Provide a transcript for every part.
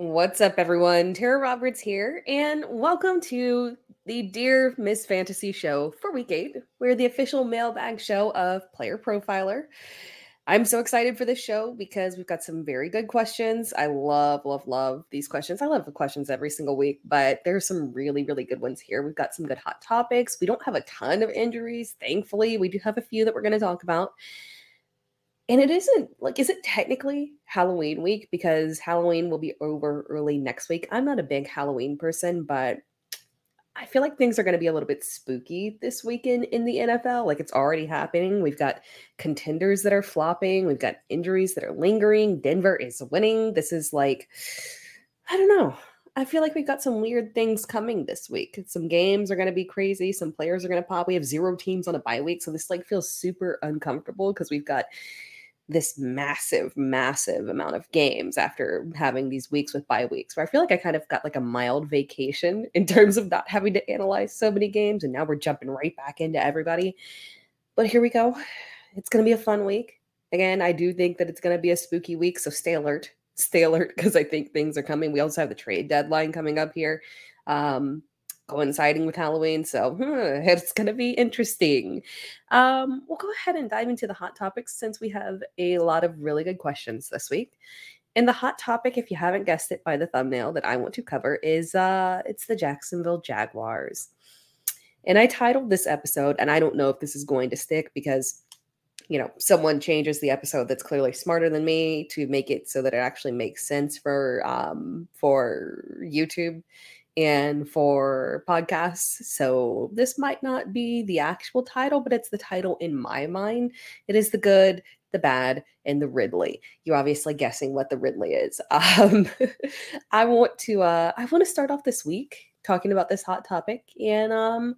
What's up, everyone? Tera Roberts here, and welcome to the Dear Miss Fantasy Show for week eight. We're the official mailbag show of Player Profiler. I'm so excited for this show because we've got some very good questions. I love, love, love these questions. I love the questions every single week, but there's some really, really good ones here. We've got some good hot topics. We don't have a ton of injuries, thankfully. We do have a few that we're going to talk about and it isn't like is it technically halloween week? Because halloween will be over early next week. I'm not a big halloween person but i feel like things are going to be a little bit spooky this weekend in the nfl like it's already happening. We've got contenders that are flopping. We've got injuries that are lingering. Denver is winning. This is like i don't know. I feel like we've got some weird things coming this week. Some games are going to be crazy. Some players are going to pop. We have zero teams on a bye week, so this like feels super uncomfortable because we've got this massive, massive amount of games after having these weeks with bye weeks, where I feel like I kind of got like a mild vacation in terms of not having to analyze so many games. And now we're jumping right back into everybody. But here we go. It's going to be a fun week. Again, I do think that it's going to be a spooky week. So stay alert. Stay alert because I think things are coming. We also have the trade deadline coming up here. Um, coinciding with Halloween. So hmm, it's going to be interesting. Um, we'll go ahead and dive into the hot topics since we have a lot of really good questions this week. And the hot topic, if you haven't guessed it by the thumbnail that I want to cover, is uh, it's the Jacksonville Jaguars. And I titled this episode, and I don't know if this is going to stick because you know someone changes the episode that's clearly smarter than me to make it so that it actually makes sense for um for youtube and for podcasts. So this might not be the actual title, but it's the title in my mind. It is the good, the bad, and the Ridley. You're obviously guessing what the Ridley is. Um, I want to uh, I want to start off this week talking about this hot topic and um,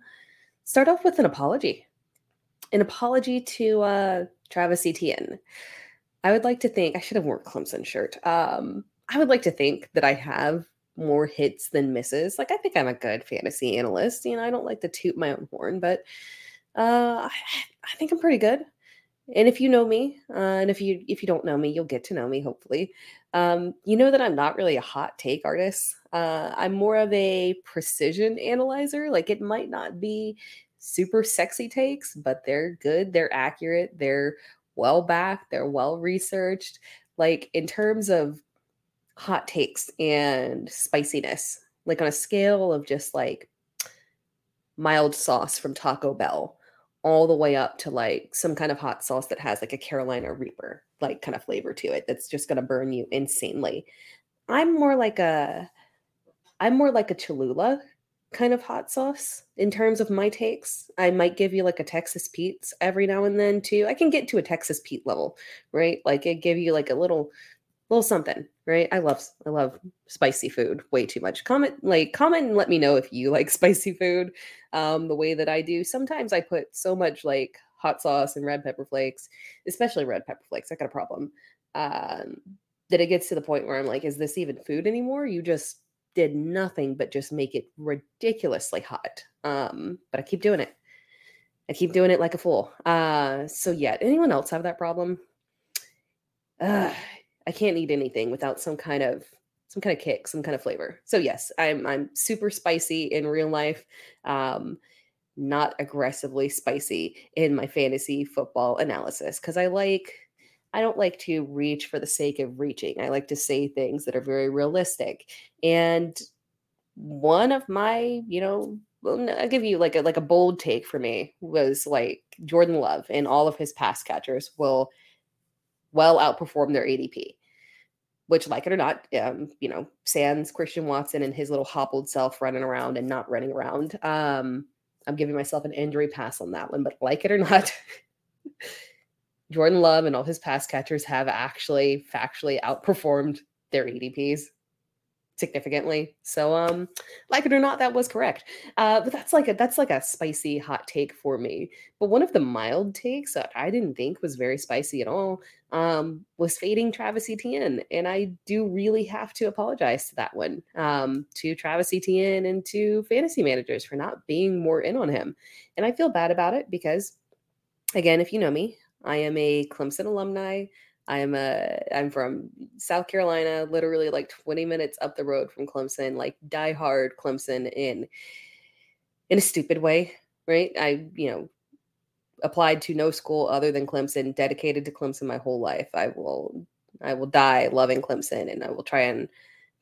start off with an apology. An apology to uh, Travis Etienne. I would like to think I should have worn Clemson shirt. Um, I would like to think that I have more hits than misses. Like I think I'm a good fantasy analyst. You know, I don't like to toot my own horn, but uh, I, I think I'm pretty good. And if you know me, uh, and if you if you don't know me, you'll get to know me hopefully. Um, you know that I'm not really a hot take artist. Uh, I'm more of a precision analyzer. Like it might not be super sexy takes, but they're good. They're accurate. They're well backed. They're well researched. Like in terms of hot takes and spiciness, like on a scale of just like mild sauce from Taco Bell all the way up to like some kind of hot sauce that has like a Carolina Reaper like kind of flavor to it that's just going to burn you insanely. I'm more like a I'm more like a Cholula kind of hot sauce in terms of my takes. I might give you like a Texas Pete's every now and then too. I can get to a Texas Pete level, right? Like it give you like a little little something, right? I love I love spicy food way too much. Comment like comment and let me know if you like spicy food um the way that I do. Sometimes I put so much like hot sauce and red pepper flakes, especially red pepper flakes. I got a problem. Um that it gets to the point where I'm like, is this even food anymore? You just did nothing but just make it ridiculously hot. Um, but I keep doing it. I keep doing it like a fool. Uh, so yeah, anyone else have that problem? Uh, I can't eat anything without some kind of some kind of kick, some kind of flavor. So yes, I'm I'm super spicy in real life. Um, not aggressively spicy in my fantasy football analysis because I like I don't like to reach for the sake of reaching. I like to say things that are very realistic. And one of my, you know, I'll give you like a like a bold take for me was like Jordan Love and all of his pass catchers will well outperform their ADP. Which, like it or not, um, you know, Sans Christian Watson and his little hobbled self running around and not running around. Um, I'm giving myself an injury pass on that one, but like it or not, Jordan Love and all his pass catchers have actually factually outperformed their ADPs significantly. So um like it or not that was correct. Uh but that's like a that's like a spicy hot take for me. But one of the mild takes that I didn't think was very spicy at all um was fading Travis Etienne and I do really have to apologize to that one. Um to Travis Etienne and to fantasy managers for not being more in on him. And I feel bad about it because again, if you know me, I am a Clemson alumni. I'm a I'm from South Carolina, literally like 20 minutes up the road from Clemson, like die hard Clemson in in a stupid way, right? I, you know, applied to no school other than Clemson, dedicated to Clemson my whole life. I will I will die loving Clemson and I will try and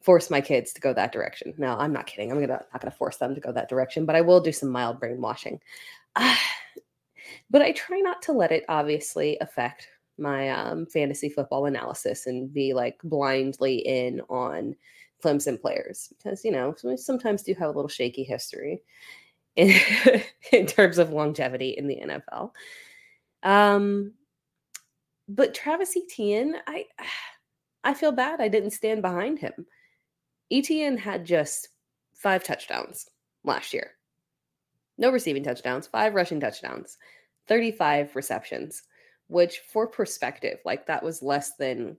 force my kids to go that direction. No, I'm not kidding. I'm gonna not gonna force them to go that direction, but I will do some mild brainwashing. Uh, but I try not to let it obviously affect my um, fantasy football analysis and be like blindly in on Clemson players because you know we sometimes do have a little shaky history in in terms of longevity in the NFL. Um, but Travis Etienne, I I feel bad I didn't stand behind him. Etienne had just five touchdowns last year. No receiving touchdowns, five rushing touchdowns, 35 receptions which for perspective, like that was less than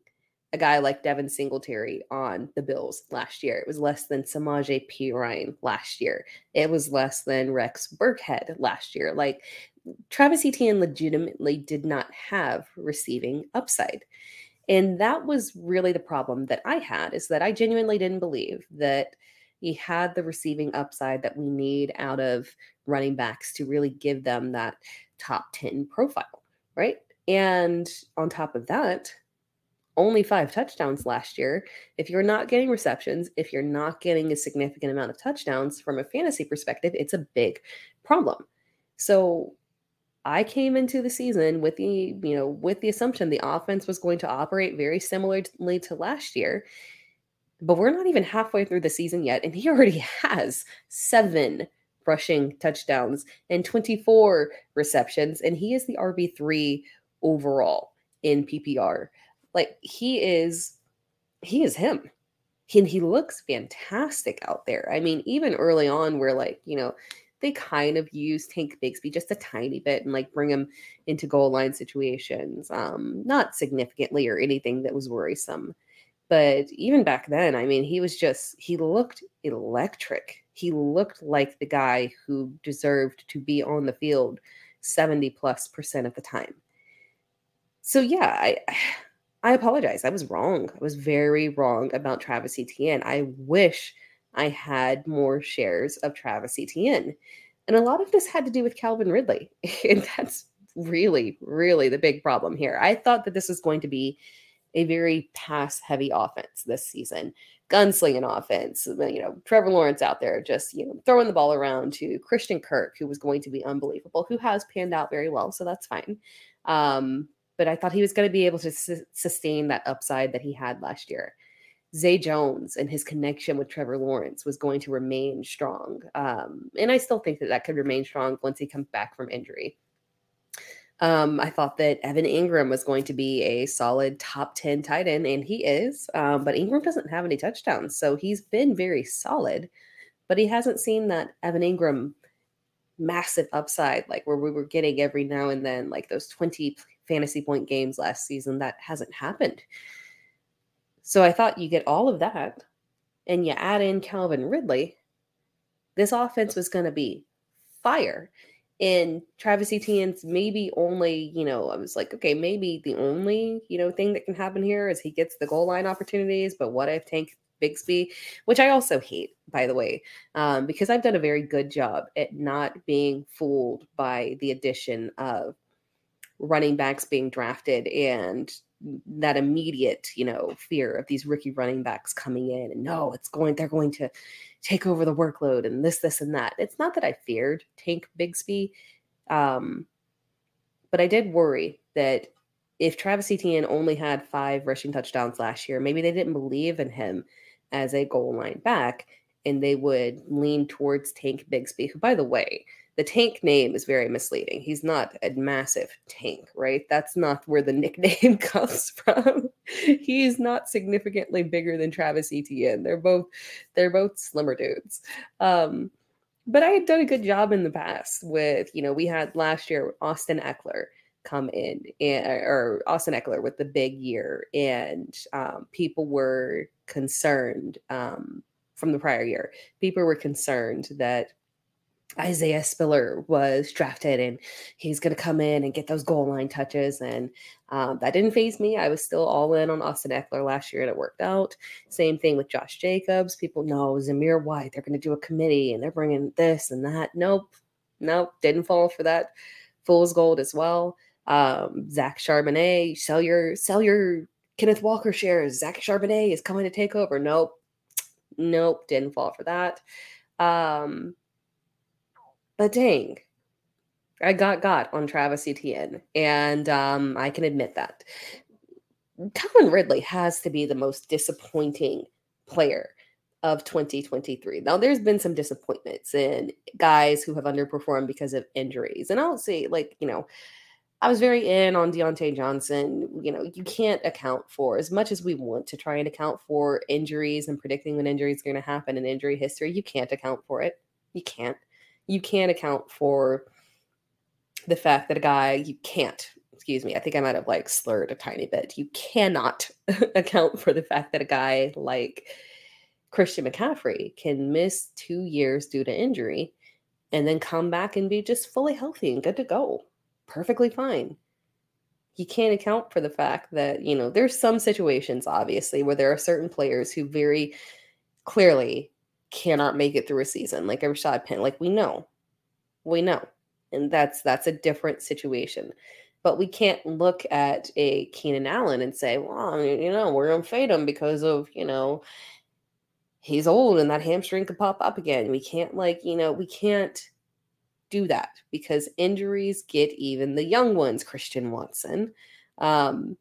a guy like Devin Singletary on the Bills last year. It was less than Samaje Perine last year. It was less than Rex Burkhead last year. Like Travis Etienne legitimately did not have receiving upside. And that was really the problem that I had is that I genuinely didn't believe that he had the receiving upside that we need out of running backs to really give them that top 10 profile, right? And on top of that, only five touchdowns last year. If you're not getting receptions, if you're not getting a significant amount of touchdowns from a fantasy perspective, it's a big problem. So I came into the season with the, you know, with the assumption the offense was going to operate very similarly to last year. But we're not even halfway through the season yet, and he already has seven rushing touchdowns and 24 receptions, and he is the RB3 overall in PPR. Like he is he is him. And he looks fantastic out there. I mean, even early on, where like, you know, they kind of use Tank Bigsby just a tiny bit and like bring him into goal line situations. Um, not significantly or anything that was worrisome. But even back then, I mean, he was just, he looked electric. He looked like the guy who deserved to be on the field 70 plus percent of the time so yeah, I I apologize. I was wrong. I was very wrong about Travis Etienne. I wish I had more shares of Travis Etienne. And a lot of this had to do with Calvin Ridley. And that's really, really the big problem here. I thought that this was going to be a very pass heavy offense this season, gunslinging offense. You know, Trevor Lawrence out there just, you know, throwing the ball around to Christian Kirk, who was going to be unbelievable, who has panned out very well. So that's fine. Um, but I thought he was going to be able to su- sustain that upside that he had last year. Zay Jones and his connection with Trevor Lawrence was going to remain strong. Um, and I still think that that could remain strong once he comes back from injury. Um, I thought that Evan Engram was going to be a solid top 10 tight end, and he is. Um, but Engram doesn't have any touchdowns. So he's been very solid, but he hasn't seen that Evan Engram massive upside like where we were getting every now and then, like those 20 fantasy point games last season. That hasn't happened. So I thought you get all of that and you add in Calvin Ridley, this offense was going to be fire. And Travis Etienne's maybe only, you know, I was like, okay, maybe the only, you know, thing that can happen here is he gets the goal line opportunities. But what if Tank Bigsby, which I also hate, by the way, um, because I've done a very good job at not being fooled by the addition of running backs being drafted and that immediate, you know, fear of these rookie running backs coming in and no, it's going, they're going to take over the workload and this, this, and that. It's not that I feared Tank Bigsby, um, but I did worry that if Travis Etienne only had five rushing touchdowns last year, maybe they didn't believe in him as a goal line back and they would lean towards Tank Bigsby, who, by the way, the tank name is very misleading. He's not a massive tank, right? That's not where the nickname comes from. He's not significantly bigger than Travis Etienne. They're both they're both slimmer dudes. Um, but I had done a good job in the past with, you know, we had last year Austin Ekeler come in and, or Austin Ekeler with the big year and um, people were concerned um, from the prior year. People were concerned that Isaiah Spiller was drafted and he's going to come in and get those goal line touches. And um, that didn't phase me. I was still all in on Austin Ekeler last year and it worked out. Same thing with Josh Jacobs. People know Zamir White, they're going to do a committee and they're bringing this and that. Nope. Nope. Didn't fall for that. Fool's gold as well. Um, Zach Charbonnet, sell your, sell your Kenneth Walker shares. Zach Charbonnet is coming to take over. Nope. Nope. Didn't fall for that. Um, but dang, I got got on Travis Etienne, and um, I can admit that. Calvin Ridley has to be the most disappointing player of 2023. Now, there's been some disappointments in guys who have underperformed because of injuries. And I'll say, like, you know, I was very in on Diontae Johnson. You know, you can't account for as much as we want to try and account for injuries and predicting when injuries are going to happen in injury history. You can't account for it. You can't you can't account for the fact that a guy you can't excuse me i think i might have like slurred a tiny bit. You cannot account for the fact that a guy like christian mccaffrey can miss two years due to injury and then come back and be just fully healthy and good to go. Perfectly fine. You can't account for the fact that you know there's some situations obviously where there are certain players who very clearly cannot make it through a season, like a Rashad Penn. Like we know, we know, and that's that's a different situation. But we can't look at a Keenan Allen and say, well, you know, we're gonna fade him because of you know he's old and that hamstring could pop up again. We can't like you know we can't do that because injuries get even the young ones. Christian Watson. Um,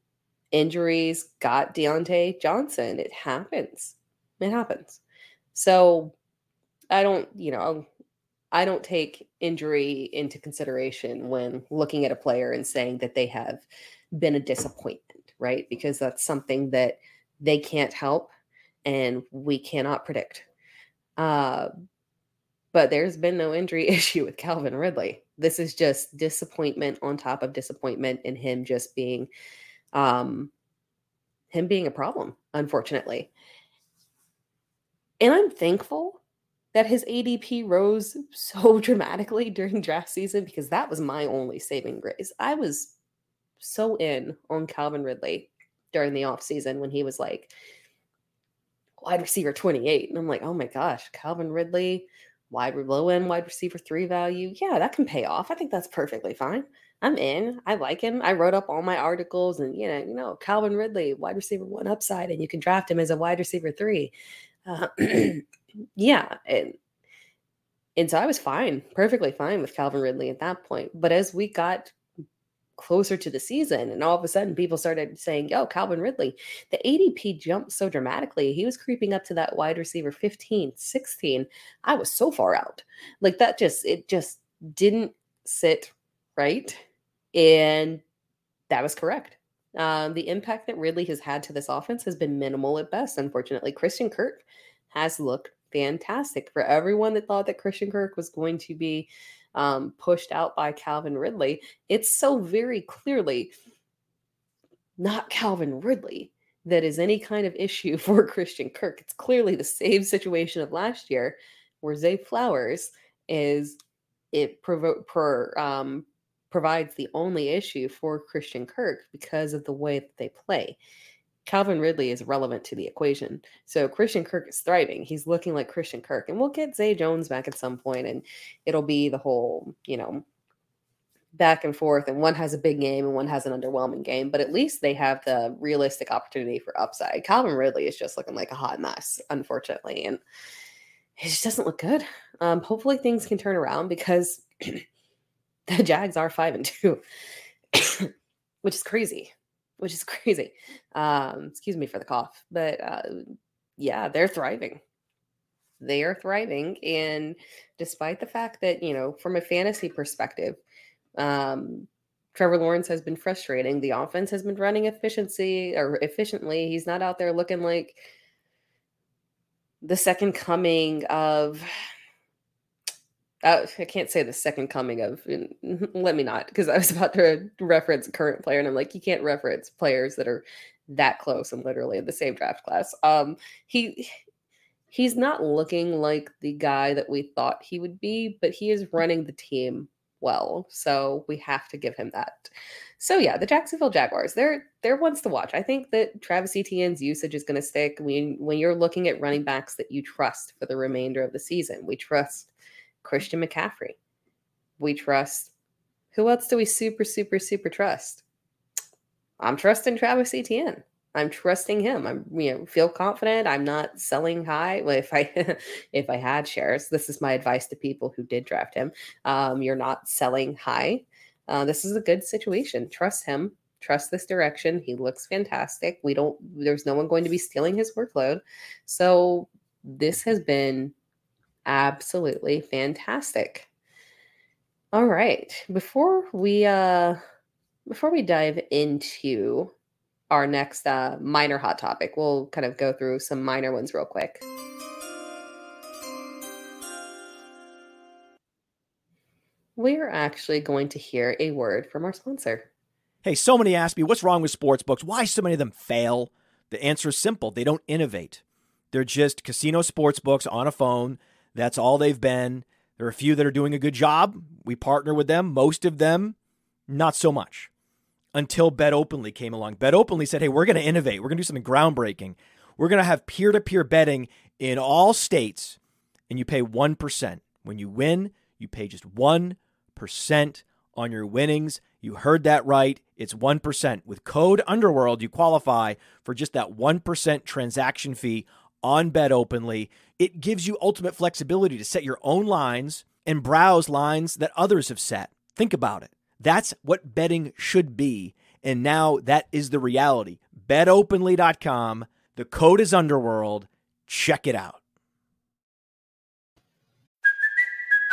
injuries got Diontae Johnson. It happens. It happens. So I don't, you know, I don't take injury into consideration when looking at a player and saying that they have been a disappointment, right? Because that's something that they can't help and we cannot predict. Uh, but there's been no injury issue with Calvin Ridley. This is just disappointment on top of disappointment and him just being um him being a problem, unfortunately. And I'm thankful that his ADP rose so dramatically during draft season because that was my only saving grace. I was so in on Calvin Ridley during the offseason when he was like wide receiver 28. And I'm like, oh my gosh, Calvin Ridley, wide low end wide receiver three value. Yeah, that can pay off. I think that's perfectly fine. I'm in. I like him. I wrote up all my articles and you know, you know, Calvin Ridley, wide receiver one upside, and you can draft him as a wide receiver three. Uh, yeah, and and so I was fine, perfectly fine with Calvin Ridley at that point. But as we got closer to the season, and all of a sudden people started saying, "Yo, Calvin Ridley," the ADP jumped so dramatically. He was creeping up to that wide receiver 15, 16. I was so far out, like that. Just it just didn't sit right, and that was correct. Um, the impact that Ridley has had to this offense has been minimal at best, unfortunately. Christian Kirk has looked fantastic. For everyone that thought that Christian Kirk was going to be um, pushed out by Calvin Ridley, it's so very clearly not Calvin Ridley that is any kind of issue for Christian Kirk. It's clearly the same situation of last year where Zay Flowers is it provo- per, um, provides the only issue for Christian Kirk because of the way that they play. Calvin Ridley is relevant to the equation. So Christian Kirk is thriving. He's looking like Christian Kirk. And we'll get Zay Jones back at some point and it'll be the whole, you know, back and forth, and one has a big game and one has an underwhelming game, but at least they have the realistic opportunity for upside. Calvin Ridley is just looking like a hot mess, unfortunately, and it just doesn't look good. Um, hopefully, things can turn around because the Jags are five and two, which is crazy. Which is crazy. Um, excuse me for the cough, but uh, yeah, they're thriving. They are thriving, and despite the fact that you know, from a fantasy perspective, um, Trevor Lawrence has been frustrating. The offense has been running efficiency or efficiently. He's not out there looking like the second coming of uh, I can't say the second coming of. Let me not, because I was about to reference a current player, and I'm like, you can't reference players that are that close and literally in the same draft class. Um, he he's not looking like the guy that we thought he would be, but he is running the team well, so we have to give him that. So yeah, the Jacksonville Jaguars, they're they're ones to watch. I think that Travis Etienne's usage is going to stick when when you're looking at running backs that you trust for the remainder of the season. We trust Christian McCaffrey. We trust. Who else do we super, super, super trust? I'm trusting Travis Etienne. I'm trusting him. I'm you know feel confident. I'm not selling high. Well, if I if I had shares, this is my advice to people who did draft him. Um, you're not selling high. Uh, this is a good situation. Trust him. Trust this direction. He looks fantastic. We don't. There's no one going to be stealing his workload. So this has been absolutely fantastic. All right. Before we uh before we dive into our next uh minor hot topic, we'll kind of go through some minor ones real quick. We're actually going to hear a word from our sponsor. Hey, so many ask me what's wrong with sports books? Why so many of them fail? The answer is simple. They don't innovate. They're just casino sports books on a phone that's all they've been. There are a few that are doing a good job. We partner with them. Most of them, not so much. Until BetOpenly came along. BetOpenly said, hey, we're going to innovate. We're going to do something groundbreaking. We're going to have peer to peer betting in all states, and you pay 1%. When you win, you pay just 1% on your winnings. You heard that right. It's 1%. With code Underworld, you qualify for just that 1% transaction fee on BetOpenly. It gives you ultimate flexibility to set your own lines and browse lines that others have set. Think about it. That's what betting should be. And now that is the reality. BetOpenly.com. The code is Underworld. Check it out.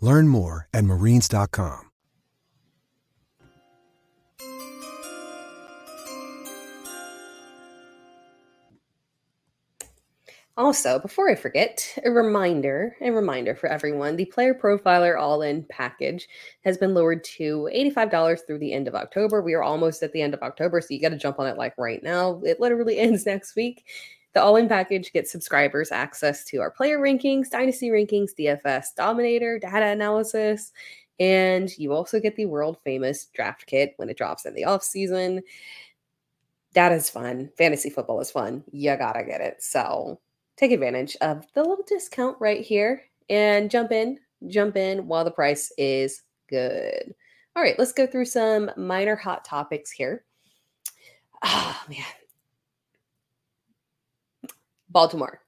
Learn more at marines.com. Also, before I forget, a reminder, a reminder for everyone, the Player Profiler All-In package has been lowered to $85 through the end of October. We are almost at the end of October, so you got to jump on it like right now. It literally ends next week. The all in package gets subscribers access to our player rankings, dynasty rankings, DFS dominator, data analysis, and you also get the world famous draft kit when it drops in the off season. That is fun. Fantasy football is fun. You gotta get it. So take advantage of the little discount right here and jump in, jump in while the price is good. All right, let's go through some minor hot topics here. Oh man, Baltimore.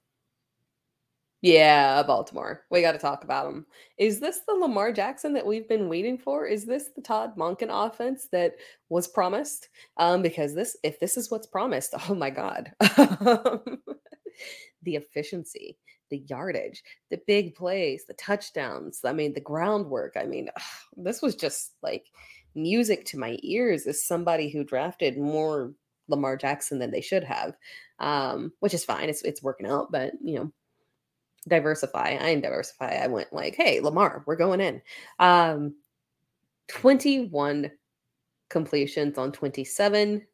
Yeah, Baltimore. We got to talk about them. Is this the Lamar Jackson that we've been waiting for? Is this the Todd Monken offense that was promised? Um, because this, if this is what's promised, oh my God, the efficiency, the yardage, the big plays, the touchdowns. I mean, the groundwork. I mean, ugh, this was just like music to my ears as somebody who drafted more Lamar Jackson than they should have, um, which is fine. It's it's working out, but you know, diversify. I diversify. I went like, hey, Lamar, we're going in. Um, 21 completions on 27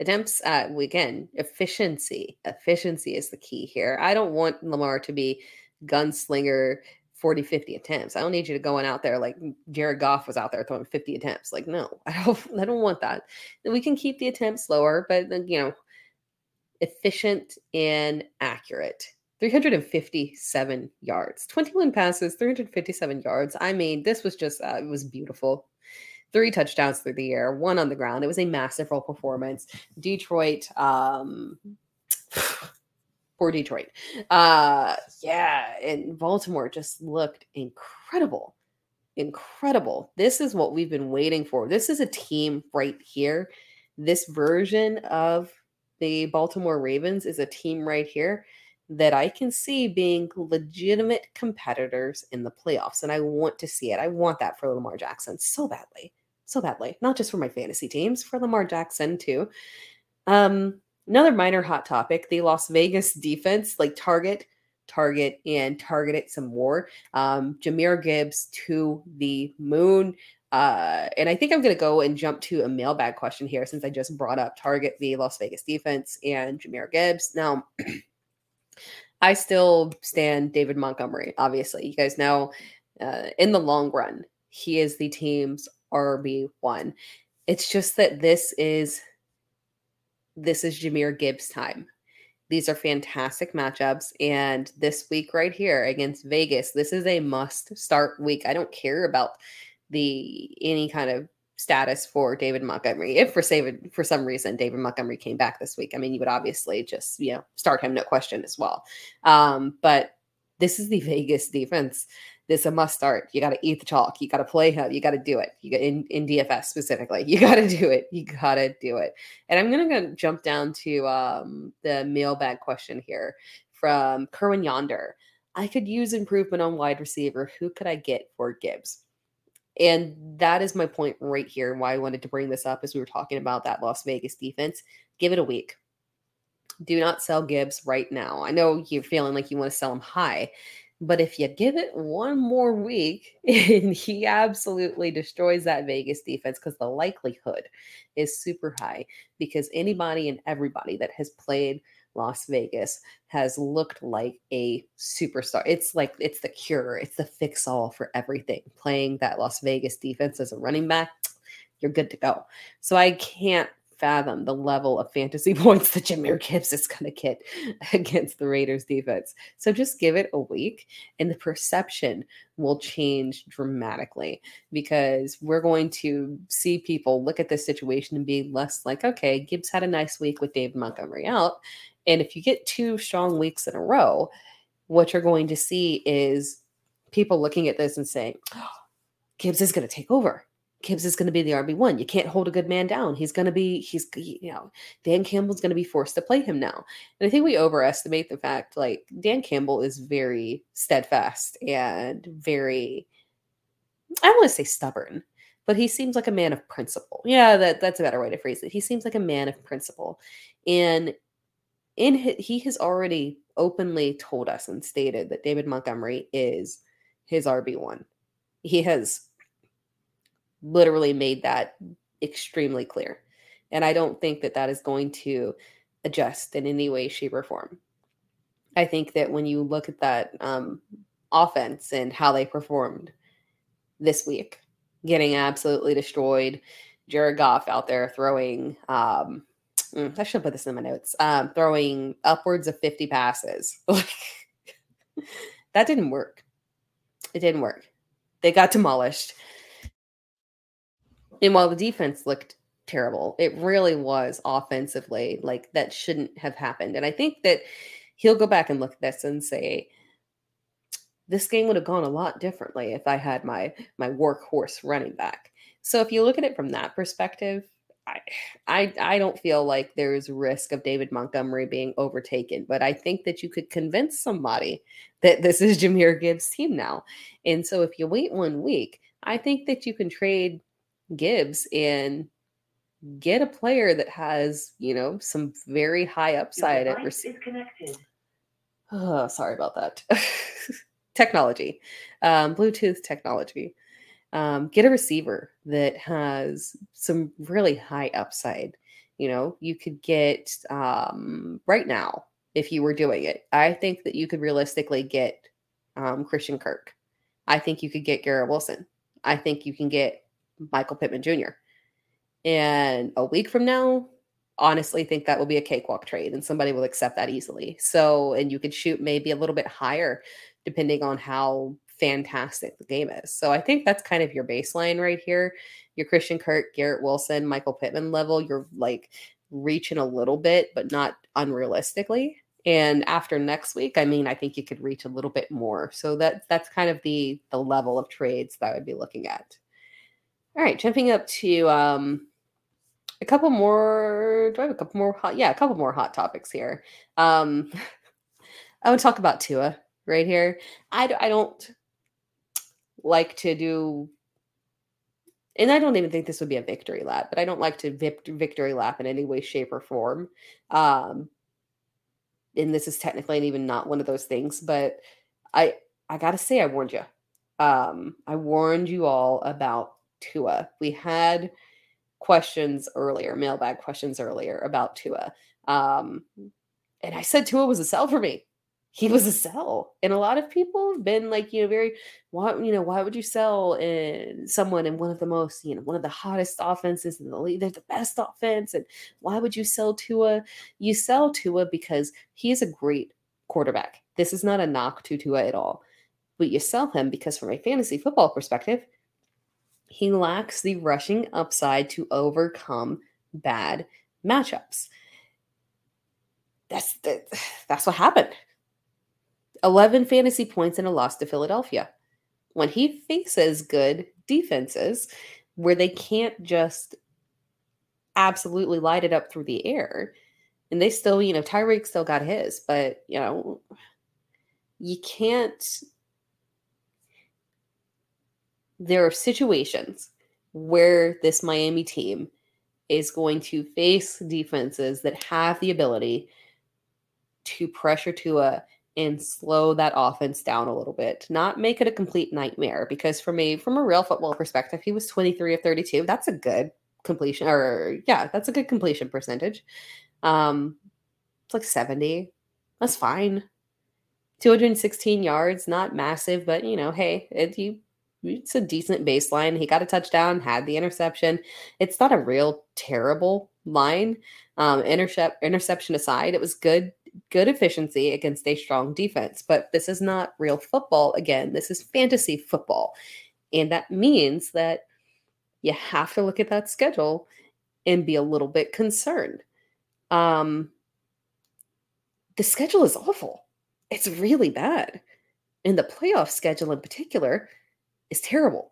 attempts. Uh, again, efficiency. Efficiency is the key here. I don't want Lamar to be gunslinger 40, 50 attempts. I don't need you to going out there like Jared Goff was out there throwing 50 attempts. Like, no, I don't I don't want that. We can keep the attempts lower, but you know, efficient and accurate 357 yards, 21 passes, 357 yards. I mean, this was just, uh, it was beautiful. Three touchdowns through the air, one on the ground. It was a role performance. Detroit, um, poor Detroit. Uh, yeah, and Baltimore just looked incredible. Incredible. This is what we've been waiting for. This is a team right here. This version of the Baltimore Ravens is a team right here that I can see being legitimate competitors in the playoffs. And I want to see it. I want that for Lamar Jackson so badly. So badly. Not just for my fantasy teams, for Lamar Jackson too. Um, another minor hot topic the Las Vegas defense, like target, target, and target it some more. Um, Jahmyr Gibbs to the moon. Uh, and I think I'm going to go and jump to a mailbag question here since I just brought up target the Las Vegas defense and Jahmyr Gibbs. Now, I still stand David Montgomery, obviously. You guys know uh, in the long run, he is the team's RB1. It's just that this is this is Jahmyr Gibbs time. These are fantastic matchups. And this week right here against Vegas, this is a must start week. I don't care about the any kind of status for David Montgomery. If for saving for some reason David Montgomery came back this week, I mean, you would obviously just you know start him, no question as well. Um, but this is the Vegas defense. This is a must start. You got to eat the chalk. You got to play him. You got to do it. You got in, in DFS specifically. You got to do it. You got to do it. And I'm gonna, gonna jump down to um, the mailbag question here from Kerwin Yonder. I could use improvement on wide receiver. Who could I get for Gibbs? And that is my point right here. And why I wanted to bring this up as we were talking about that Las Vegas defense. Give it a week. Do not sell Gibbs right now. I know you're feeling like you want to sell him high, but if you give it one more week and he absolutely destroys that Vegas defense, because the likelihood is super high, because anybody and everybody that has played Las Vegas has looked like a superstar. It's like it's the cure, it's the fix all for everything. Playing that Las Vegas defense as a running back, you're good to go. So I can't fathom the level of fantasy points that Jahmyr Gibbs is going to get against the Raiders defense. So just give it a week and the perception will change dramatically because we're going to see people look at this situation and be less like, okay, Gibbs had a nice week with David Montgomery out. And if you get two strong weeks in a row, what you're going to see is people looking at this and saying, oh, Gibbs is going to take over. Gibbs is going to be the RB1. You can't hold a good man down. He's going to be, he's, you know, Dan Campbell's going to be forced to play him now. And I think we overestimate the fact like Dan Campbell is very steadfast and very, I don't want to say stubborn, but he seems like a man of principle. Yeah, that, that's a better way to phrase it. He seems like a man of principle. And in his, he has already openly told us and stated that David Montgomery is his RB1. He has literally made that extremely clear. And I don't think that that is going to adjust in any way, shape, or form. I think that when you look at that um, offense and how they performed this week, getting absolutely destroyed, Jared Goff out there throwing um, Mm, I should put this in my notes. Um, throwing upwards of 50 passes. that didn't work. It didn't work. They got demolished. And while the defense looked terrible, it really was offensively like that shouldn't have happened. And I think that he'll go back and look at this and say, this game would have gone a lot differently if I had my my workhorse running back. So if you look at it from that perspective, I, I I don't feel like there's risk of David Montgomery being overtaken, but I think that you could convince somebody that this is Jahmyr Gibbs' team now. And so if you wait one week, I think that you can trade Gibbs and get a player that has, you know, some very high upside at receiver. Oh, sorry about that. technology, um, Bluetooth technology. Um, get a receiver that has some really high upside. You know, you could get um, right now if you were doing it. I think that you could realistically get um, Christian Kirk. I think you could get Garrett Wilson. I think you can get Michael Pittman Jr. And a week from now, honestly think that will be a cakewalk trade and somebody will accept that easily. So, and you could shoot maybe a little bit higher depending on how fantastic the game is. So I think that's kind of your baseline right here. Your Christian Kirk, Garrett Wilson, Michael Pittman level, you're like reaching a little bit, but not unrealistically. And after next week, I mean, I think you could reach a little bit more. So that that's kind of the the level of trades that I would be looking at. All right, jumping up to um a couple more. Do I have a couple more hot? Yeah, a couple more hot topics here. Um, I would talk about Tua right here. I, I don't like to do, and I don't even think this would be a victory lap, but I don't like to victory lap in any way, shape, or form. Um, and this is technically and even not one of those things, but I I gotta say I warned you. Um, I warned you all about Tua. We had questions earlier, mailbag questions earlier about Tua. Um, and I said Tua was a sell for me he was a sell. And a lot of people have been like, you know, very, why, you know, why would you sell in someone in one of the most, you know, one of the hottest offenses in the league? They're the best offense. And why would you sell Tua? You sell Tua because he is a great quarterback. This is not a knock to Tua at all. But you sell him because from a fantasy football perspective, he lacks the rushing upside to overcome bad matchups. That's that's what happened 11 fantasy points in a loss to Philadelphia. When he faces good defenses where they can't just absolutely light it up through the air, and they still, you know, Tyreek still got his, but, you know, you can't. There are situations where this Miami team is going to face defenses that have the ability to pressure Tua and slow that offense down a little bit not make it a complete nightmare because for me from a real football perspective he was 23 of 32 that's a good completion or yeah that's a good completion percentage. Um it's like 70 that's fine. 216 yards not massive but you know hey it, you it's a decent baseline he got a touchdown had the interception it's not a real terrible line um intercept interception aside it was good good efficiency against a strong defense. But this is not real football. Again, this is fantasy football. And that means that you have to look at that schedule and be a little bit concerned. Um, the schedule is awful. It's really bad. And the playoff schedule in particular is terrible.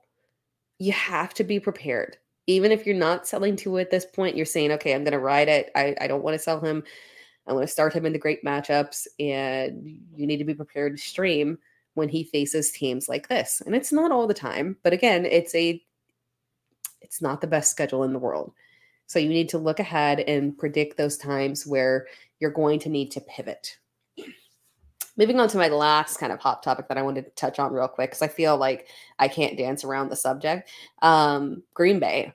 You have to be prepared. Even if you're not selling to at this point, you're saying, okay, I'm going to ride it. I, I don't want to sell him I'm going to start him in the great matchups, and you need to be prepared to stream when he faces teams like this. And it's not all the time, but again, it's a it's not the best schedule in the world. So you need to look ahead and predict those times where you're going to need to pivot. Moving on to my last kind of hot topic that I wanted to touch on real quick because I feel like I can't dance around the subject. Um, Green Bay.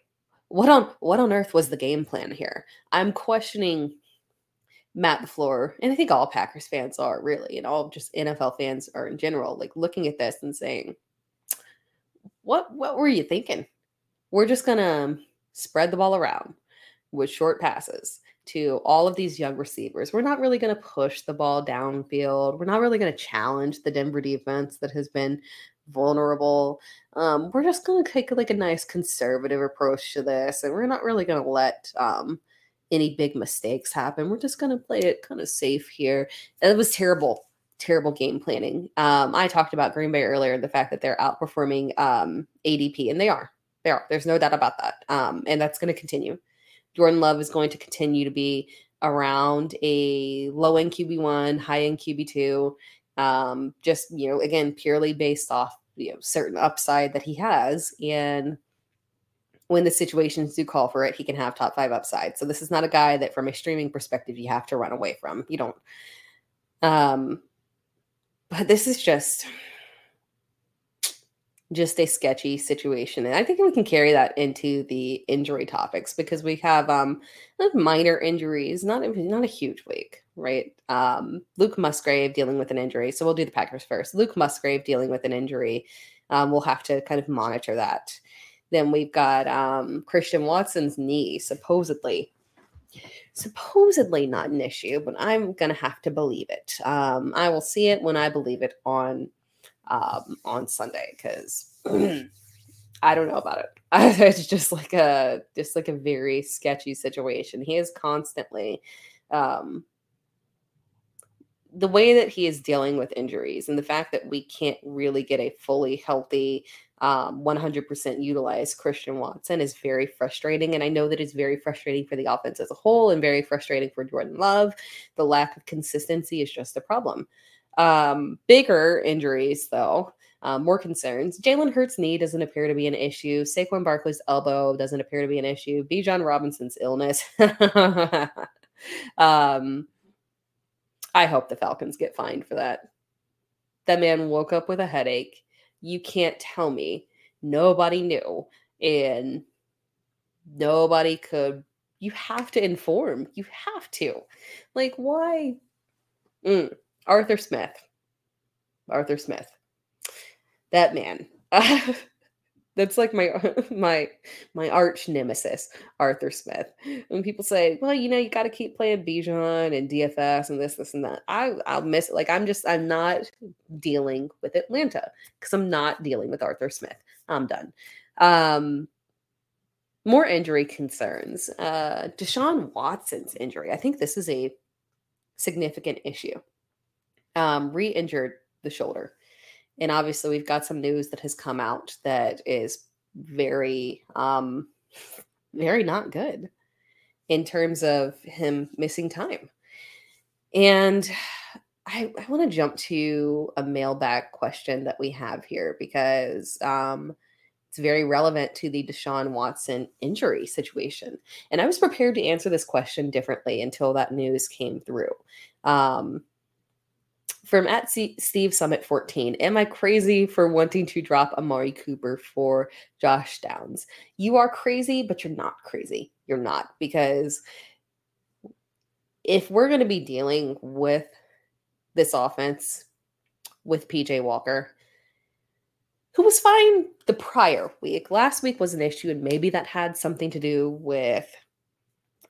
What on what on earth was the game plan here? I'm questioning Matt LaFleur, and I think all Packers fans are really, and all just NFL fans are in general, like looking at this and saying, What what were you thinking? We're just gonna spread the ball around with short passes to all of these young receivers. We're not really going to push the ball downfield. We're not really going to challenge the Denver defense that has been vulnerable. Um, we're just going to take like a nice conservative approach to this, and we're not really going to let um, any big mistakes happen. We're just going to play it kind of safe here. And it was terrible, terrible game planning. Um, I talked about Green Bay earlier, the fact that they're outperforming um, ADP, and they are. They are. There's no doubt about that. Um, and that's going to continue. Jordan Love is going to continue to be around a low end QB1, high end QB2. Um, just, you know, again, purely based off, you know, certain upside that he has. And when the situations do call for it, he can have top five upside. So this is not a guy that from a streaming perspective you have to run away from. You don't. Um, but this is just just a sketchy situation. And I think we can carry that into the injury topics because we have um minor injuries, not a, not a huge week, right? Um, Luke Musgrave dealing with an injury. So we'll do the Packers first. Luke Musgrave dealing with an injury. Um, we'll have to kind of monitor that. Then we've got um, Christian Watson's knee, supposedly. Supposedly not an issue, but I'm gonna have to believe it. Um, I will see it when I believe it on um, on Sunday because I don't know about it. it's just like a just like a very sketchy situation. He is constantly um, the way that he is dealing with injuries and the fact that we can't really get a fully healthy um, 100% utilized Christian Watson is very frustrating. And I know that it's very frustrating for the offense as a whole and very frustrating for Jordan Love. The lack of consistency is just a problem. Um, bigger injuries, though, um, more concerns. Jalen Hurts' knee doesn't appear to be an issue. Saquon Barkley's elbow doesn't appear to be an issue. Bijan Robinson's illness. um, I hope the Falcons get fined for that. That man woke up with a headache. You can't tell me nobody knew and nobody could. You have to inform. You have to. Like, why? Mm. Arthur Smith. Arthur Smith. That man. That's like my my my arch nemesis, Arthur Smith. When people say, "Well, you know, you got to keep playing Bijan and DFS and this, this, and that," I I'll miss it. Like I'm just I'm not dealing with Atlanta because I'm not dealing with Arthur Smith. I'm done. Um, more injury concerns. Uh, Deshaun Watson's injury. I think this is a significant issue um, re injured the shoulder. And obviously, we've got some news that has come out that is very, um, very not good in terms of him missing time. And I, I want to jump to a mailbag question that we have here because um, it's very relevant to the Deshaun Watson injury situation. And I was prepared to answer this question differently until that news came through. Um, from at Steve Summit 14. Am I crazy for wanting to drop Amari Cooper for Josh Downs? You are crazy, but you're not crazy. You're not because if we're going to be dealing with this offense with PJ Walker, who was fine the prior week, last week was an issue, and maybe that had something to do with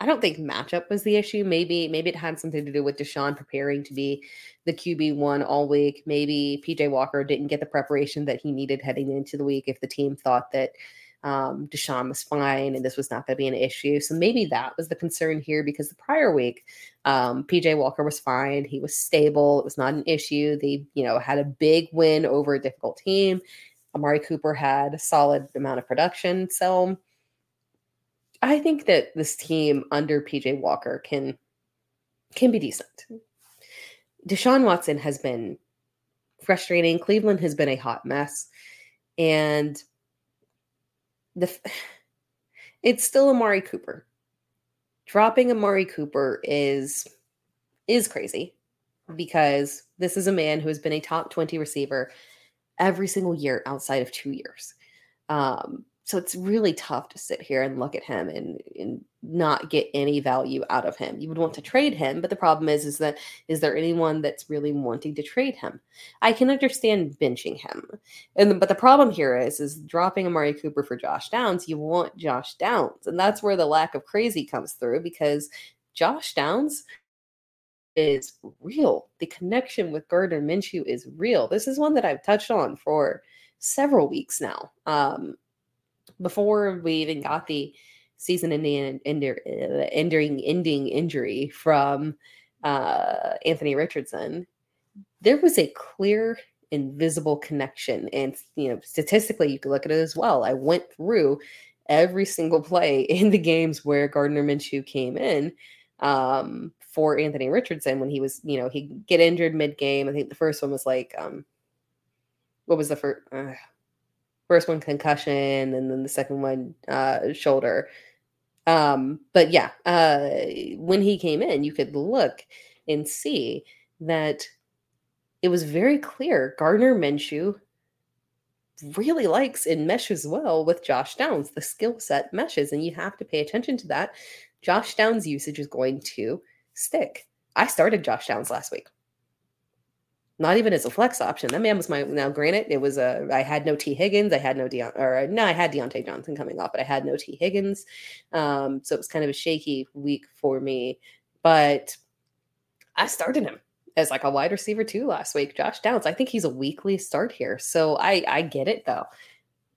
I don't think matchup was the issue. Maybe maybe it had something to do with Deshaun preparing to be the QB one all week. Maybe PJ Walker didn't get the preparation that he needed heading into the week if the team thought that um, Deshaun was fine and this was not going to be an issue. So maybe that was the concern here because the prior week, um, PJ Walker was fine. He was stable. It was not an issue. They, you know, had a big win over a difficult team. Amari Cooper had a solid amount of production. So I think that this team under PJ Walker can can be decent. Deshaun Watson has been frustrating. Cleveland has been a hot mess, and the it's still Amari Cooper. Dropping Amari Cooper is is crazy because this is a man who has been a top 20 receiver every single year outside of two years. Um, so it's really tough to sit here and look at him and, and not get any value out of him. You would want to trade him, but the problem is, is that is there anyone that's really wanting to trade him? I can understand benching him, and but the problem here is, is dropping Amari Cooper for Josh Downs. You want Josh Downs, and that's where the lack of crazy comes through because Josh Downs is real. The connection with Gardner Minshew is real. This is one that I've touched on for several weeks now. Um, before we even got the season ending ending ending injury from uh, Anthony Richardson, there was a clear invisible connection. And you know statistically you could look at it as well. I went through every single play in the games where gardner minshew came in um, for anthony richardson when he was you know he get injured mid-game. I think the first one was like um, what was the first uh, first one concussion and then the second one uh, shoulder um, but yeah uh, when he came in you could look and see that it was very clear Gardner Minshew really likes and meshes well with Josh Downs. The skill set meshes, and you have to pay attention to that. Josh Downs' usage is going to stick. I started Josh Downs last week. Not even as a flex option. That man was my now. Granted, it was a. I had no Tee Higgins. I had no Deon or no. I had Diontae Johnson coming off, but I had no Tee Higgins. Um, so it was kind of a shaky week for me. But I started him as like a wide receiver too last week. Josh Downs, I think he's a weekly start here. So I I get it though.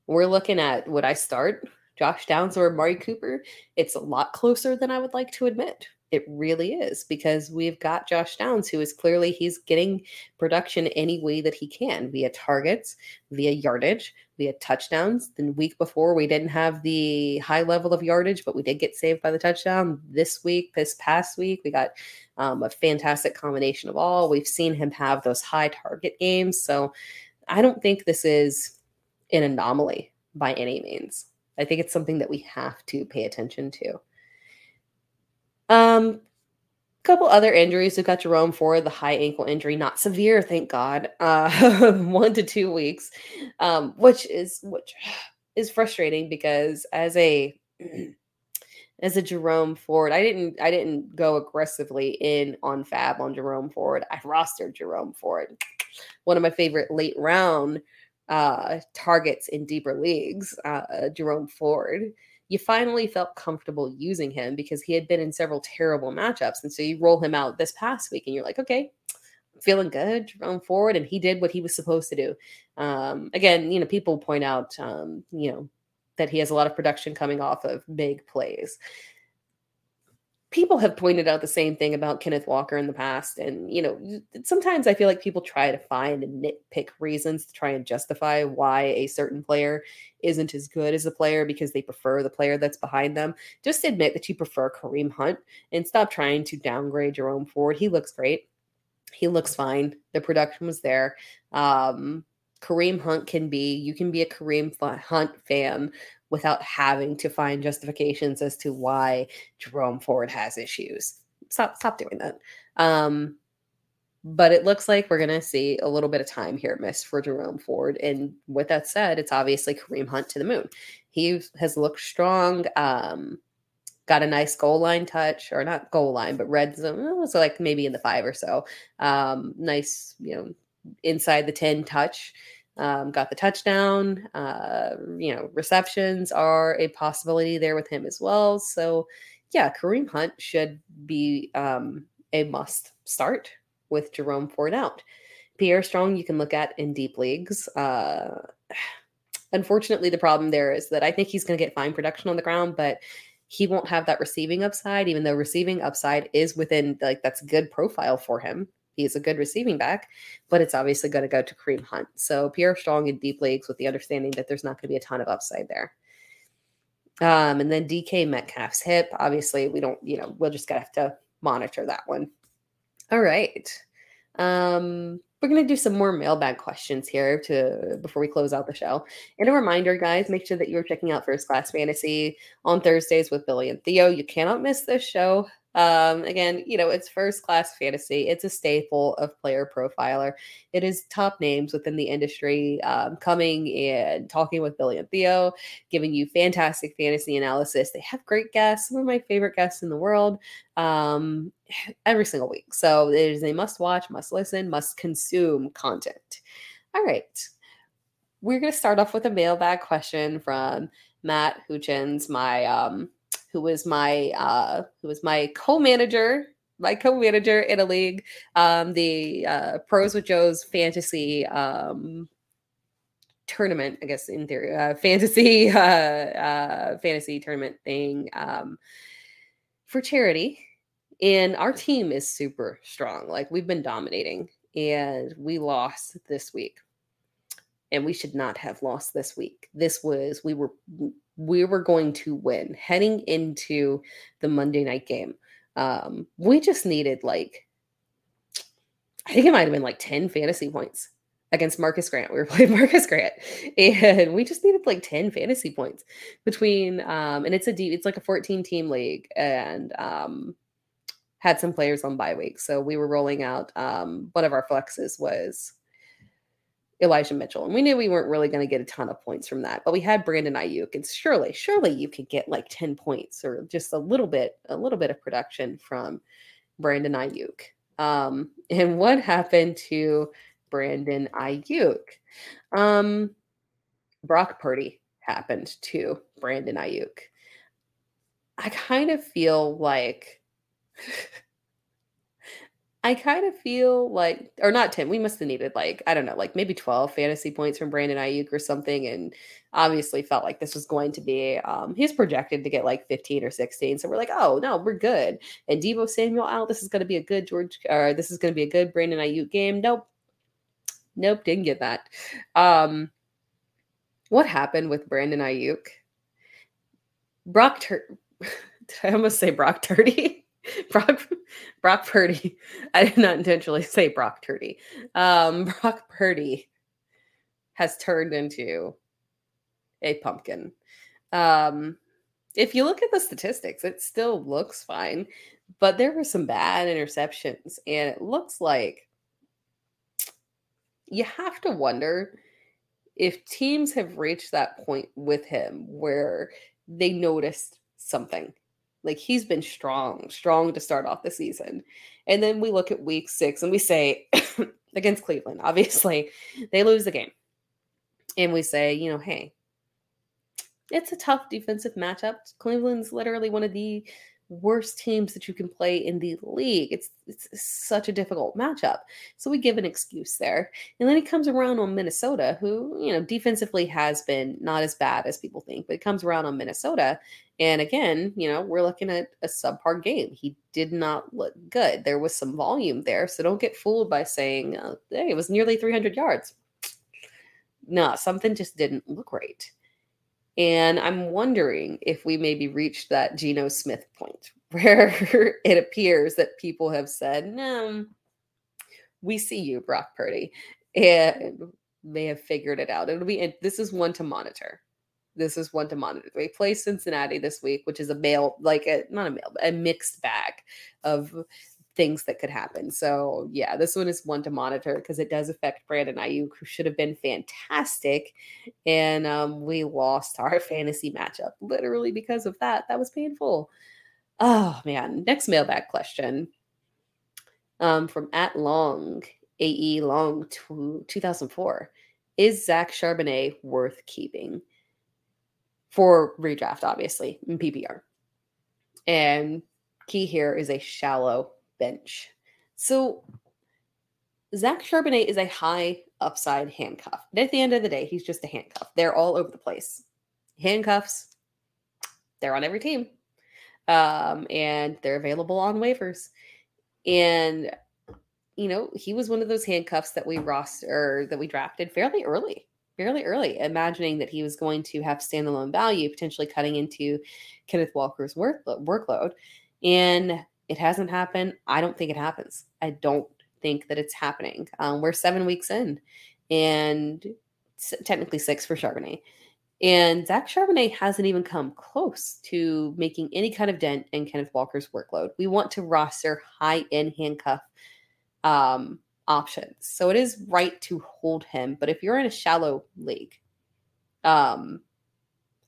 We're looking at would I start Josh Downs or Amari Cooper? It's a lot closer than I would like to admit. It really is because we've got Josh Downs, who is clearly he's getting production any way that he can via targets, via yardage, via touchdowns. The week before we didn't have the high level of yardage, but we did get saved by the touchdown. This week, this past week, we got um, a fantastic combination of all. We've seen him have those high target games, so I don't think this is an anomaly by any means. I think it's something that we have to pay attention to. Um, couple other injuries. We've got Jerome Ford, the high ankle injury, not severe, thank God. Uh, one to two weeks, um, which is which is frustrating because as a as a Jerome Ford, I didn't I didn't go aggressively in on FAAB on Jerome Ford. I rostered Jerome Ford, one of my favorite late round uh, targets in deeper leagues. Uh, Jerome Ford you finally felt comfortable using him because he had been in several terrible matchups. And so you roll him out this past week and you're like, okay, feeling good, Jerome Ford. And he did what he was supposed to do. Um, again, you know, people point out, um, you know, that he has a lot of production coming off of big plays people have pointed out the same thing about Kenneth Walker in the past. And, you know, sometimes I feel like people try to find and nitpick reasons to try and justify why a certain player isn't as good as a player because they prefer the player that's behind them. Just admit that you prefer Kareem Hunt and stop trying to downgrade Jerome Ford. He looks great. He looks fine. The production was there. Um, Kareem Hunt can be, you can be a Kareem Hunt fan without having to find justifications as to why Jerome Ford has issues. Stop stop doing that. Um, but it looks like we're going to see a little bit of time here missed for Jerome Ford. And with that said, it's obviously Kareem Hunt to the moon. He has looked strong. Um, got a nice goal line touch, or not goal line, but red zone. So like maybe in the five or so. Um, nice, you know, inside the ten touch um, got the touchdown. Uh, you know, receptions are a possibility there with him as well. So, yeah, Kareem Hunt should be um, a must start with Jerome Ford out. Pierre Strong, you can look at in deep leagues. Uh, unfortunately, the problem there is that I think he's going to get fine production on the ground, but he won't have that receiving upside, even though receiving upside is within like that's good profile for him. He's a good receiving back, but it's obviously going to go to Kareem Hunt. So Pierre Strong in deep leagues with the understanding that there's not going to be a ton of upside there. Um, and then DK Metcalf's hip. Obviously, we don't, you know, we'll just have to monitor that one. All right. Um, we're gonna do some more mailbag questions here to before we close out the show. And a reminder, guys, make sure that you're checking out First Class Fantasy on Thursdays with Billy and Theo. You cannot miss this show. Um, again, you know, it's first class fantasy. It's a staple of player profiler. It is top names within the industry um, coming and talking with Billy and Theo, giving you fantastic fantasy analysis. They have great guests, some of my favorite guests in the world, um, every single week. So it is a must watch, must listen, must consume content. All right. We're going to start off with a mailbag question from Matt Hutchins, my um, who was my uh, who was my co-manager, my co-manager in a league, um, the uh, Pros with Joe's fantasy um, tournament, I guess in theory, uh, fantasy uh, uh, fantasy tournament thing um, for charity, and our team is super strong. Like we've been dominating, and we lost this week, and we should not have lost this week. This was we were we were going to win heading into the Monday night game. Um, we just needed like I think it might have been like 10 fantasy points against Marcus Grant. We were playing Marcus Grant and we just needed like 10 fantasy points between um and it's a deep it's like a 14 team league and um had some players on bye week. So we were rolling out um one of our flexes was Elijah Mitchell. And we knew we weren't really going to get a ton of points from that, but we had Brandon Aiyuk and surely, surely you could get like 10 points or just a little bit, a little bit of production from Brandon Aiyuk. Um, and what happened to Brandon Aiyuk? Um, Brock Purdy happened to Brandon Aiyuk. I kind of feel like I kind of feel like, or not 10, we must have needed like, I don't know, like maybe 12 fantasy points from Brandon Aiyuk or something. And obviously felt like this was going to be, um, he's projected to get like 15 or 16. So we're like, oh, no, we're good. And Deebo Samuel out, this is going to be a good George, or this is going to be a good Brandon Aiyuk game. Nope. Nope, didn't get that. Um, what happened with Brandon Aiyuk? Brock, Tur- I almost say Brock Turdy? Brock Brock Purdy. I did not intentionally say Brock Purdy. Um, Brock Purdy has turned into a pumpkin. Um, if you look at the statistics, it still looks fine, but there were some bad interceptions, and it looks like you have to wonder if teams have reached that point with him where they noticed something like he's been strong, strong to start off the season. And then we look at week six and we say, against Cleveland, obviously, they lose the game. And we say, you know, hey, it's a tough defensive matchup. Cleveland's literally one of the worst teams that you can play in the league. It's it's such a difficult matchup. So we give an excuse there. And then he comes around on Minnesota, who, you know, defensively has been not as bad as people think, but it comes around on Minnesota. And again, you know, we're looking at a subpar game. He did not look good. There was some volume there. So don't get fooled by saying, uh, hey, it was nearly 300 yards. No, something just didn't look right. And I'm wondering if we maybe reached that Geno Smith point where it appears that people have said, no, we see you, Brock Purdy, and may have figured it out. It'll be, this is one to monitor. This is one to monitor. We play Cincinnati this week, which is a mail, like a, not a mail, a mixed bag of things that could happen. So yeah, this one is one to monitor because it does affect Brandon Aiyuk, who should have been fantastic, and um, we lost our fantasy matchup literally because of that. That was painful. Oh man, next mailbag question um, from at Long AE Long to 2004. Is Zach Charbonnet worth keeping for redraft? Obviously in PPR, and key here is a shallow bench. So Zach Charbonnet is a high upside handcuff. And at the end of the day, he's just a handcuff. They're all over the place. Handcuffs, they're on every team. Um, and they're available on waivers. And you know, he was one of those handcuffs that we roster that we drafted fairly early, fairly early, imagining that he was going to have standalone value, potentially cutting into Kenneth Walker's work, workload. And it hasn't happened. I don't think it happens. I don't think that it's happening. Um, we're seven weeks in, and technically six for Charbonnet. And Zach Charbonnet hasn't even come close to making any kind of dent in Kenneth Walker's workload. We want to roster high end handcuff um, options. So it is right to hold him. But if you're in a shallow league, um,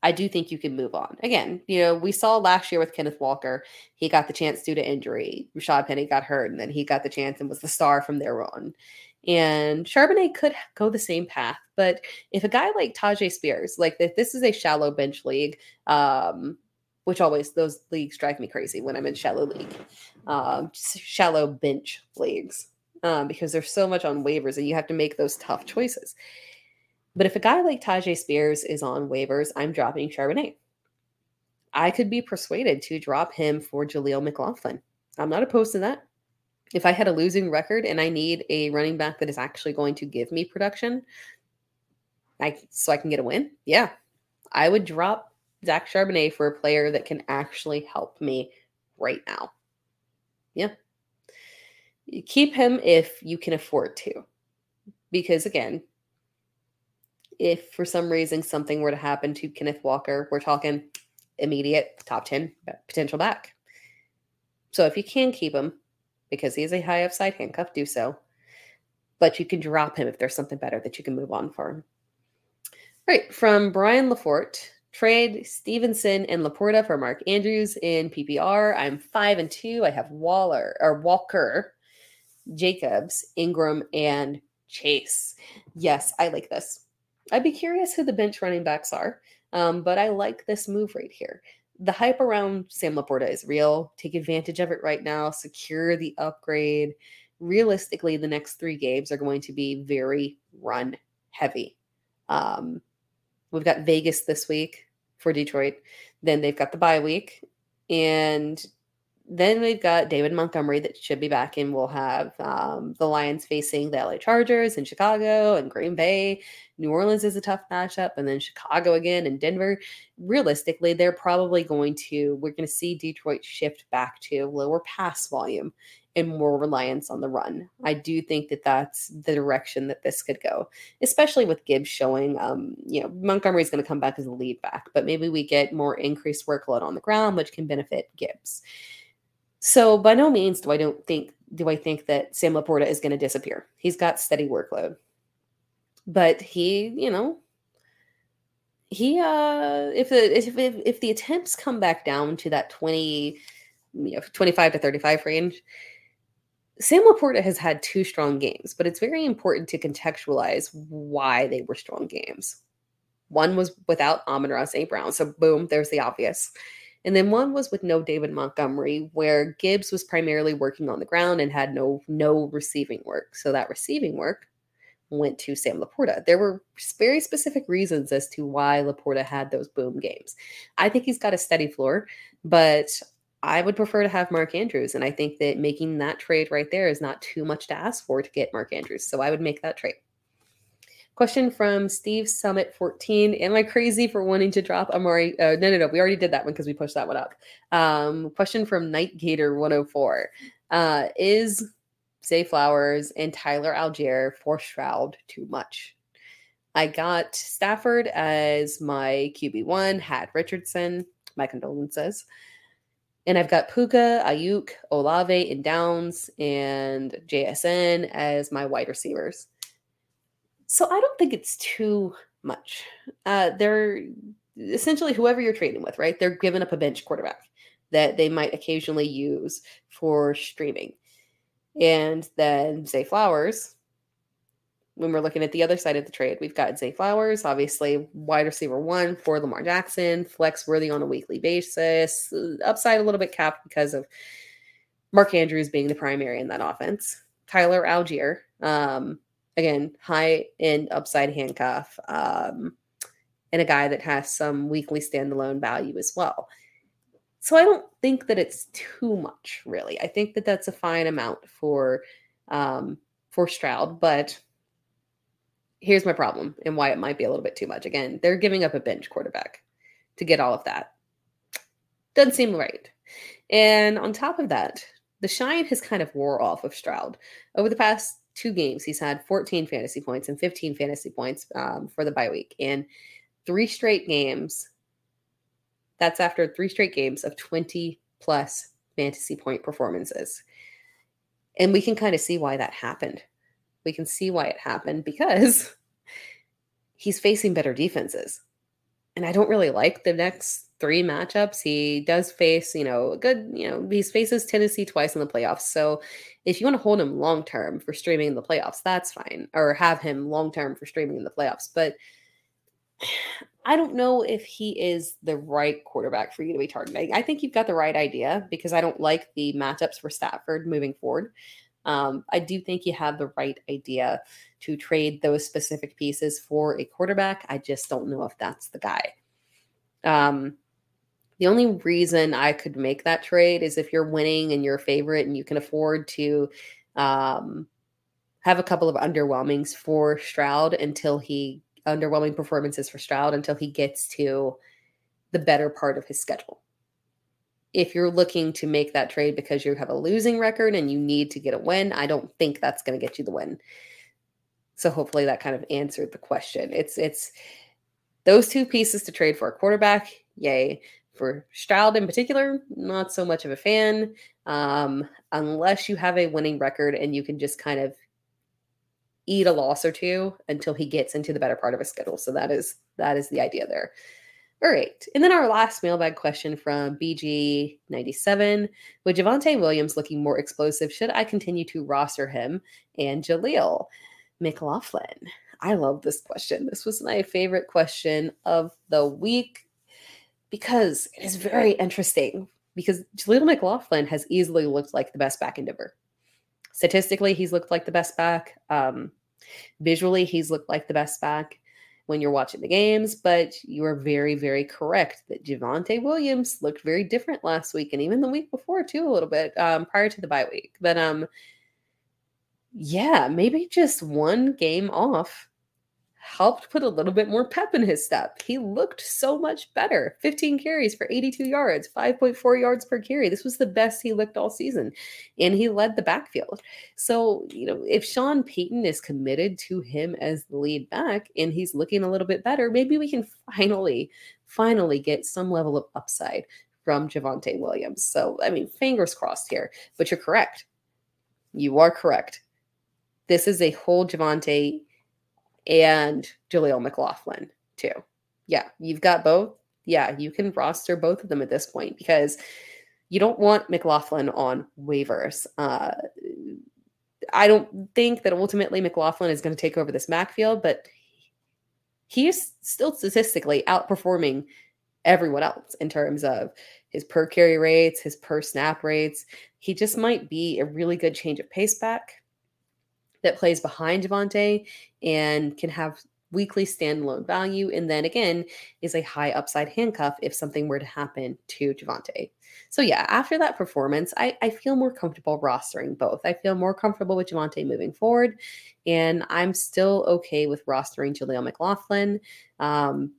I do think you can move on. Again, you know, we saw last year with Kenneth Walker, he got the chance due to injury. Rashad Penny got hurt, and then he got the chance and was the star from there on. And Charbonnet could go the same path, but if a guy like Tyjae Spears, like if this is a shallow bench league, um, which always those leagues drive me crazy when I'm in shallow league, um, shallow bench leagues, um, because there's so much on waivers and you have to make those tough choices But if a guy like Tyjae Spears is on waivers, I'm dropping Charbonnet. I could be persuaded to drop him for Jaleel McLaughlin. I'm not opposed to that. If I had a losing record and I need a running back that is actually going to give me production, I, so I can get a win, yeah, I would drop Zach Charbonnet for a player that can actually help me right now. Yeah. Keep him if you can afford to. Because again, if for some reason something were to happen to Kenneth Walker, we're talking immediate top 10 potential back. So if you can keep him, because he is a high upside handcuff, do so. But you can drop him if there's something better that you can move on for. Him. All right, from Brian Lafort, trade Stevenson and Laporta for Mark Andrews in PPR. I'm five and two. I have Waller or Walker, Jacobs, Ingram, and Chase. Yes, I like this. I'd be curious who the bench running backs are, um, but I like this move right here. The hype around Sam Laporta is real. Take advantage of it right now. Secure the upgrade. Realistically, the next three games are going to be very run heavy. Um, we've got Vegas this week for Detroit. Then they've got the bye week. And then we've got David Montgomery that should be back, and we'll have um, the Lions facing the LA Chargers in Chicago and Green Bay. New Orleans is a tough matchup, and then Chicago again and Denver. Realistically, they're probably going to, we're going to see Detroit shift back to lower pass volume and more reliance on the run. I do think that that's the direction that this could go, especially with Gibbs showing, um, you know, Montgomery's going to come back as a lead back, but maybe we get more increased workload on the ground, which can benefit Gibbs. So by no means do I don't think do I think that Sam Laporta is going to disappear. He's got steady workload. But he, you know, he uh if the if if, if the attempts come back down to that 20 you know 25 to 35 range, Sam Laporta has had two strong games, but it's very important to contextualize why they were strong games. One was without Amon-Ra St. Brown. So boom, there's the obvious. And then one was with no David Montgomery, where Gibbs was primarily working on the ground and had no no receiving work. So that receiving work went to Sam Laporta. There were very specific reasons as to why Laporta had those boom games. I think he's got a steady floor, but I would prefer to have Mark Andrews. And I think that making that trade right there is not too much to ask for to get Mark Andrews. So I would make that trade. Question from Steve Summit 14. Am I crazy for wanting to drop Amari? Uh, no, no, no. We already did that one because we pushed that one up. Um, question from Night Gator 104. Uh, is Zay Flowers and Tyler Allgeier for Stroud too much? I got Stafford as my QB1, had Richardson. My condolences. And I've got Puka, Aiyuk, Olave, and Downs, and JSN as my wide receivers. So I don't think it's too much. Uh, they're essentially whoever you're trading with, right? They're giving up a bench quarterback that they might occasionally use for streaming. And then Zay Flowers, when we're looking at the other side of the trade, we've got Zay Flowers, obviously wide receiver one for Lamar Jackson, flex worthy on a weekly basis, upside a little bit capped because of Mark Andrews being the primary in that offense. Tyler Algier, um, again, high end upside handcuff, um, and a guy that has some weekly standalone value as well. So I don't think that it's too much, really. I think that that's a fine amount for um, for Stroud, but here's my problem and why it might be a little bit too much. Again, they're giving up a bench quarterback to get all of that. Doesn't seem right. And on top of that, the shine has kind of wore off of Stroud over the past two games, he's had 14 fantasy points and 15 fantasy points um, for the bye week. And three straight games, that's after three straight games of 20 plus fantasy point performances. And we can kind of see why that happened. We can see why it happened because he's facing better defenses. And I don't really like the next three matchups. He does face, you know, a good, you know, he faces Tennessee twice in the playoffs. So if you want to hold him long term for streaming in the playoffs, that's fine. Or have him long term for streaming in the playoffs. But I don't know if he is the right quarterback for you to be targeting. I think you've got the right idea because I don't like the matchups for Stafford moving forward. Um, I do think you have the right idea to trade those specific pieces for a quarterback. I just don't know if that's the guy. Um, the only reason I could make that trade is if you're winning and you're a favorite and you can afford to um, have a couple of underwhelmings for Stroud until he underwhelming performances for Stroud until he gets to the better part of his schedule. If you're looking to make that trade because you have a losing record and you need to get a win, I don't think that's going to get you the win. So hopefully that kind of answered the question. It's it's those two pieces to trade for a quarterback, yay. For Stroud in particular, not so much of a fan, um, unless you have a winning record and you can just kind of eat a loss or two until he gets into the better part of his schedule. So that is that is the idea there. All right. And then our last mailbag question from BG97. With Javonte Williams looking more explosive, should I continue to roster him and Jaleel McLaughlin? I love this question. This was my favorite question of the week because it is very interesting. Because Jaleel McLaughlin has easily looked like the best back in Denver. Statistically, he's looked like the best back. Um, visually, he's looked like the best back when you're watching the games, but you are very, very correct that Javonte Williams looked very different last week and even the week before too, a little bit um, prior to the bye week. But um, yeah, maybe just one game off helped put a little bit more pep in his step. He looked so much better. 15 carries for 82 yards, 5.4 yards per carry. This was the best he looked all season. And he led the backfield. So, you know, if Sean Payton is committed to him as the lead back and he's looking a little bit better, maybe we can finally, finally get some level of upside from Javonte Williams. So, I mean, fingers crossed here, but you're correct. You are correct. This is a whole Javonte and Jaleel McLaughlin too. Yeah, you've got both. Yeah, you can roster both of them at this point because you don't want McLaughlin on waivers. Uh, I don't think that ultimately McLaughlin is going to take over this backfield, but he is still statistically outperforming everyone else in terms of his per carry rates, his per snap rates. He just might be a really good change of pace back that plays behind Javonte and can have weekly standalone value. And then again, is a high upside handcuff if something were to happen to Javonte. So yeah, after that performance, I, I feel more comfortable rostering both. I feel more comfortable with Javonte moving forward. And I'm still okay with rostering Jaleel McLaughlin. Um,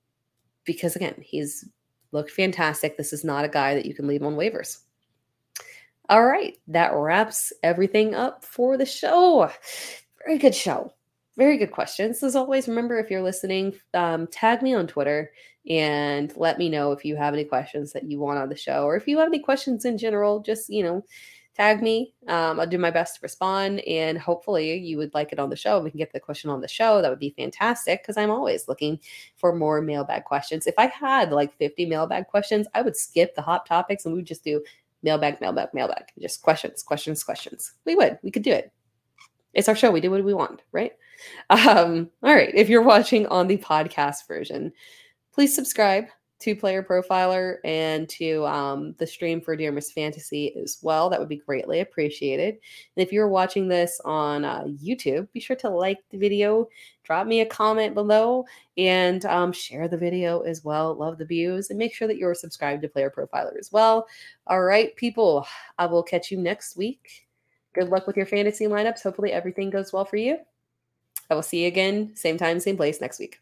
because again, he's looked fantastic. This is not a guy that you can leave on waivers. All right, that wraps everything up for the show. Very good show. Very good questions. As always, remember if you're listening, um, tag me on Twitter and let me know if you have any questions that you want on the show or if you have any questions in general, just, you know, tag me. Um, I'll do my best to respond and hopefully you would like it on the show. We can get the question on the show. That would be fantastic because I'm always looking for more mailbag questions. If I had like 50 mailbag questions, I would skip the hot topics and we would just do mailbag, mailbag, mailbag. Just questions, questions, questions. We would. We could do it. It's our show. We do what we want, right? Um, all right. If you're watching on the podcast version, please subscribe to Player Profiler and to um, the stream for Dear Miss Fantasy as well. That would be greatly appreciated. And if you're watching this on uh, YouTube, be sure to like the video, drop me a comment below, and um, share the video as well. Love the views, and make sure that you're subscribed to Player Profiler as well. All right, people, I will catch you next week. Good luck with your fantasy lineups. Hopefully, everything goes well for you. I will see you again, same time, same place next week.